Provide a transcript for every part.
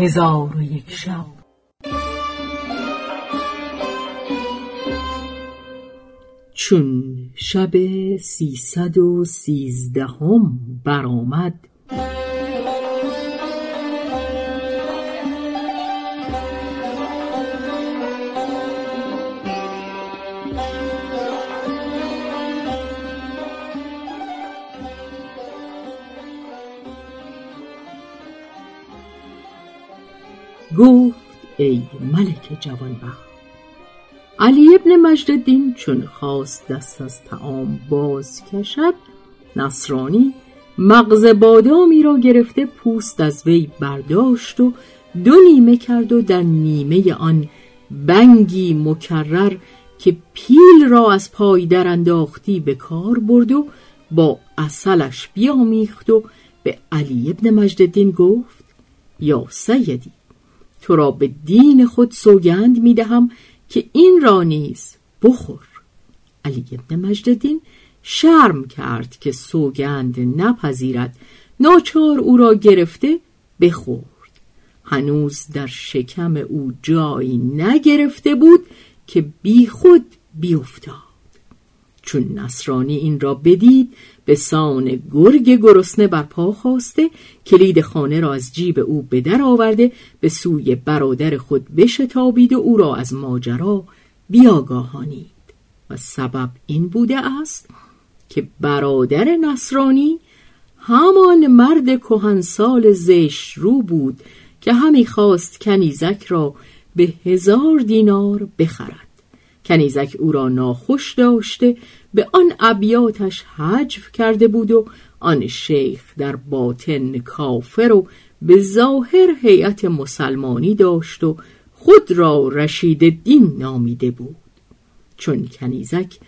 هزار و یک شب. چون شب سیصد و سیزدهم برآمد ای ملک جوانبخت. علی ابن مجددین چون خواست دست از تعام باز کشد نصرانی مغز بادامی را گرفته پوست از وی برداشت و دو نیمه کرد و در نیمه آن بنگی مکرر که پیل را از پای در انداختی به کار برد و با اصلش بیامیخت و به علی ابن مجددین گفت یا سیدی تو را به دین خود سوگند می دهم که این را نیز بخور. علی ابن مجددین شرم کرد که سوگند نپذیرد. ناچار او را گرفته بخورد. هنوز در شکم او جایی نگرفته بود که بی خود بیافتاد چون نصرانی این را بدید به سان گرگ گرسنه بر پا خواسته کلید خانه را از جیب او به در آورده به سوی برادر خود بشتابید و او را از ماجرا بیاگاهانید. و سبب این بوده است که برادر نصرانی همان مرد کهنسال زشت رو بود که همی خواست کنیزک را به هزار دینار بخرد. کنیزک او را ناخوش داشته به آن ابیاتش حجف کرده بود و آن شیخ در باطن کافر و به ظاهر هیئت مسلمانی داشت و خود را رشید دین نامیده بود. چون کنیزک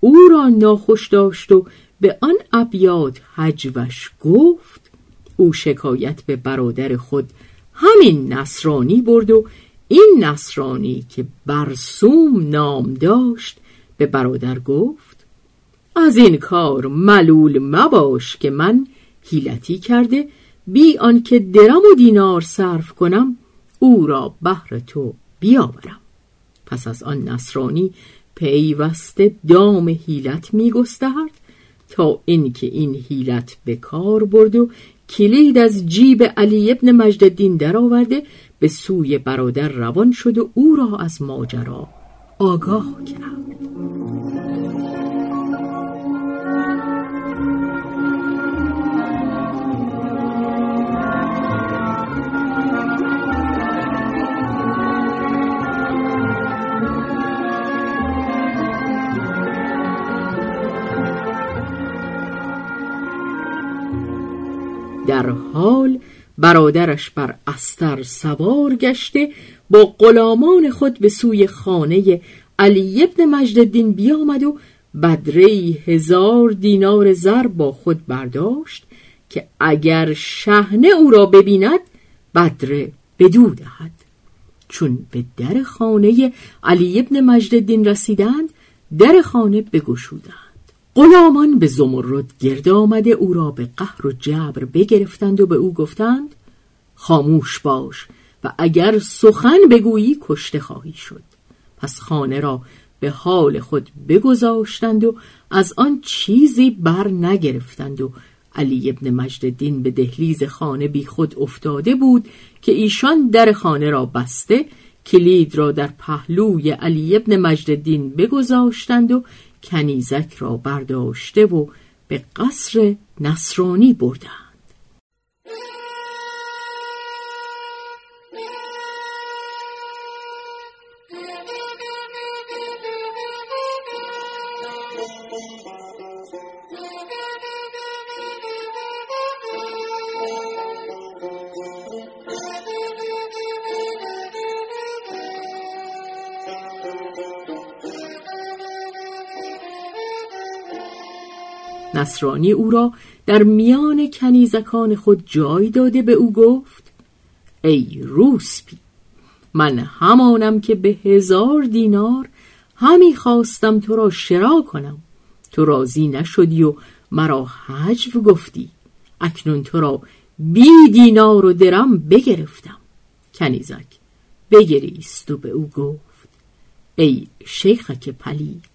او را ناخوش داشت و به آن ابیات حجوش گفت او شکایت به برادر خود همین نصرانی برد و این نصرانی که برسوم نام داشت به برادر گفت از این کار ملول مباش که من حیلتی کرده بی آنکه درم و دینار صرف کنم او را بهر تو بیاورم. پس از آن نصرانی پیوسته دام حیلت میگسترد تا اینکه این حیلت به کار برد و کلید از جیب علی ابن مجددین درآورده به سوی برادر روان شد و او را از ماجرا آگاه کرد. برادرش بر استر سوار گشته با غلامان خود به سوی خانه علی ابن مجددین بیامد و بدره هزار دینار زر با خود برداشت که اگر شهنه او را ببیند بدره بدو دهد. چون به در خانه علی ابن مجددین رسیدند در خانه بگشودند. غلامان به زمرد گرد آمده او را به قهر و جبر بگرفتند و به او گفتند خاموش باش و اگر سخن بگویی کشته خواهی شد. پس خانه را به حال خود بگذاشتند و از آن چیزی بر نگرفتند و علی ابن مجددین به دهلیز خانه بی خود افتاده بود که ایشان در خانه را بسته کلید را در پهلوی علی ابن مجددین بگذاشتند و کنیزک را برداشته و به قصر نصرانی بردند. نصرانی او را در میان کنیزکان خود جای داده به او گفت ای روسپی من همانم که به هزار دینار همی خواستم تو را شرا کنم. تو راضی نشدی و مرا حجو گفتی. اکنون تو را بی دینار و درم بگرفتم. کنیزک بگریست و به او گفت ای شیخک پلید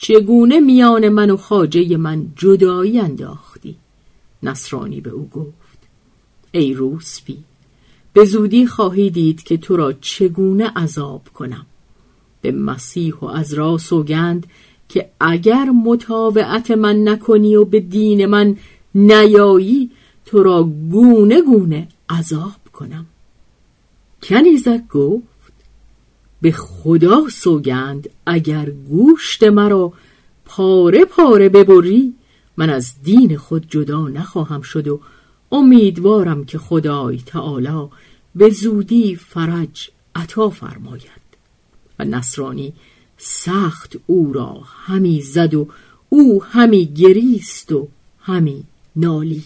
چگونه میان من و خاجه من جدایی انداختی؟ نصرانی به او گفت ای روسپی به زودی خواهی دید که تو را چگونه عذاب کنم. به مسیح و از را سوگند که اگر مطاوعت من نکنی و به دین من نیایی تو را گونه گونه عذاب کنم. کنیزک گفت به خدا سوگند اگر گوشت مرا پاره پاره ببری من از دین خود جدا نخواهم شد و امیدوارم که خدای تعالی به زودی فرج عطا فرماید. و نصرانی سخت او را همی زد و او همی گریست و همی نالی.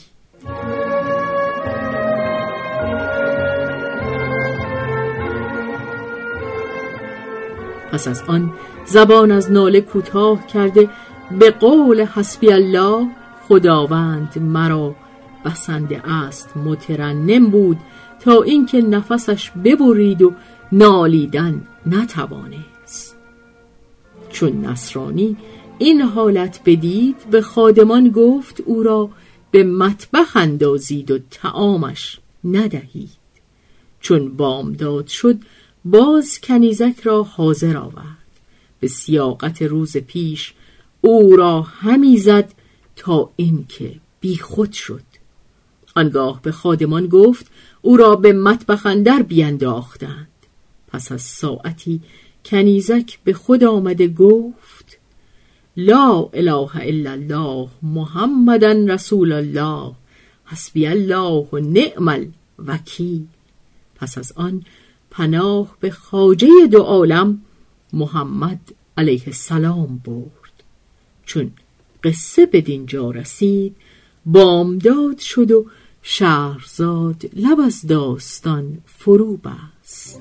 پس از آن زبان از ناله کوتاه کرده به قول حسبی الله خداوند مرا بسنده است مترنم بود تا اینکه نفسش ببرید و نالیدن نتوانست. چون نصرانی این حالت بدید به خادمان گفت او را به مطبخ اندازید و تعامش ندهید. چون بامداد شد باز کنیزک را حاضر آورد. به سیاقت روز پیش او را همی زد تا اینکه بیخود شد. آنگاه به خادمان گفت او را به مطبخ اندر بینداختند. پس از ساعتی کنیزک به خود آمده گفت لا اله الا الله محمدن رسول الله حسبی الله و نعم الوکیل. پس از آن پناه به خاجه دو عالم محمد علیه السلام برد. چون قصه به دینجا رسید بامداد شد و شهرزاد لب از داستان فرو بست.